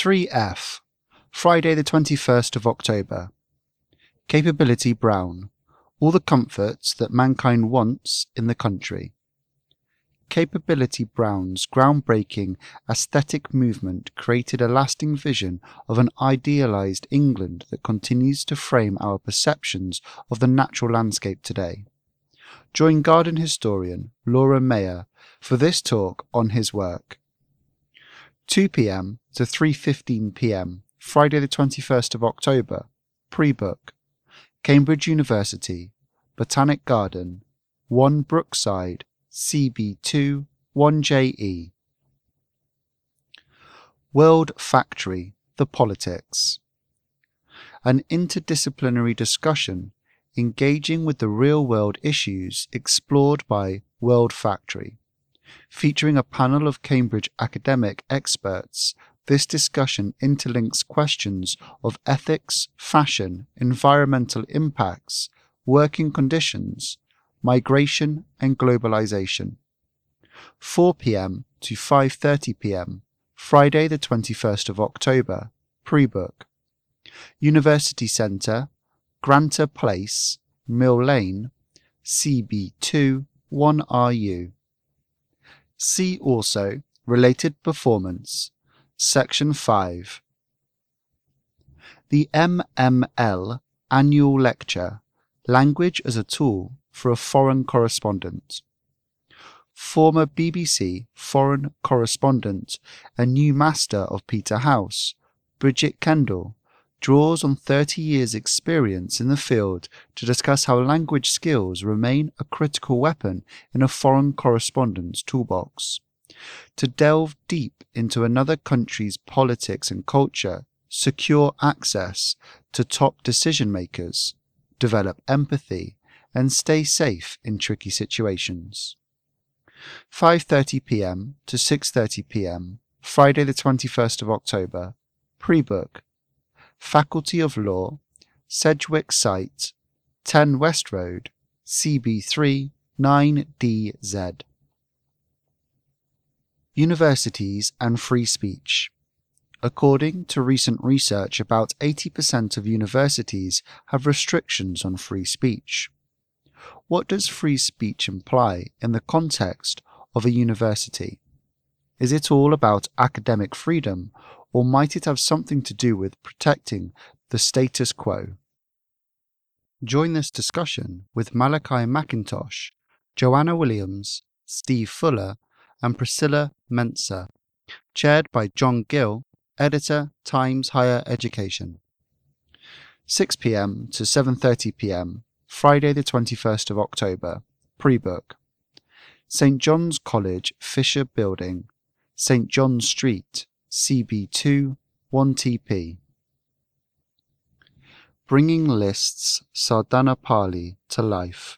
3F, Friday the 21st of October. Capability Brown, all the comforts that mankind wants in the country. Capability Brown's groundbreaking aesthetic movement created a lasting vision of an idealized England that continues to frame our perceptions of the natural landscape today. Join garden historian Laura Mayer for this talk on his work. 2 p.m. to 3:15 p.m. Friday the 21st of October. Pre-book. Cambridge University, Botanic Garden, 1 Brookside, CB2 1JE. World Factory The Politics. An interdisciplinary discussion engaging with the real world issues explored by World Factory. Featuring a panel of Cambridge academic experts, this discussion interlinks questions of ethics, fashion, environmental impacts, working conditions, migration and globalization. 4 p.m. to 5:30 p.m. Friday the 21st of October. Pre-book. University Centre, Granta Place, Mill Lane, CB2 1RU. See also related performance, section 5. The MML annual lecture, Language as a Tool for a foreign correspondent. Former BBC foreign correspondent and new master of Peterhouse, Bridget Kendall, draws on 30 years' experience in the field to discuss how language skills remain a critical weapon in a foreign correspondent's toolbox. To delve deep into another country's politics and culture, secure access to top decision makers, develop empathy, and stay safe in tricky situations. 5:30 p.m. to 6:30 p.m. Friday the 21st of October. Pre-book. Faculty of Law, Sedgwick Site, 10 West Road, CB3 9DZ. Universities and free speech. According to recent research, about 80% of universities have restrictions on free speech. What does free speech imply in the context of a university? Is it all about academic freedom, or might it have something to do with protecting the status quo? Join this discussion with Malachi McIntosh, Joanna Williams, Steve Fuller, and Priscilla Mentzer, chaired by John Gill, editor, Times Higher Education. 6 p.m. to 7:30 p.m. Friday the 21st of October. Pre-book. St John's College Fisher Building, St John Street, CB2 1TP. Bringing Liszt's Sardanapalo to life.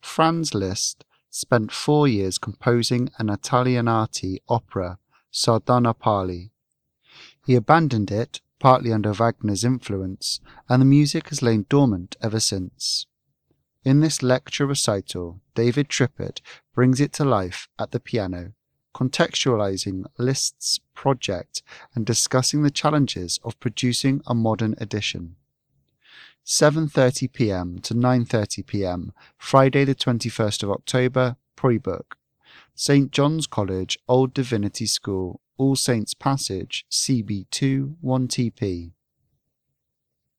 Franz Liszt spent four years composing an Italianate opera, Sardanapalo. He abandoned it, partly under Wagner's influence, and the music has lain dormant ever since. In this lecture recital, David Trippett brings it to life at the piano, contextualizing Liszt's project and discussing the challenges of producing a modern edition. 7:30 p.m. to 9:30 p.m. Friday the 21st of October, pre-book. St John's College, Old Divinity School, All Saints Passage, CB2 1TP.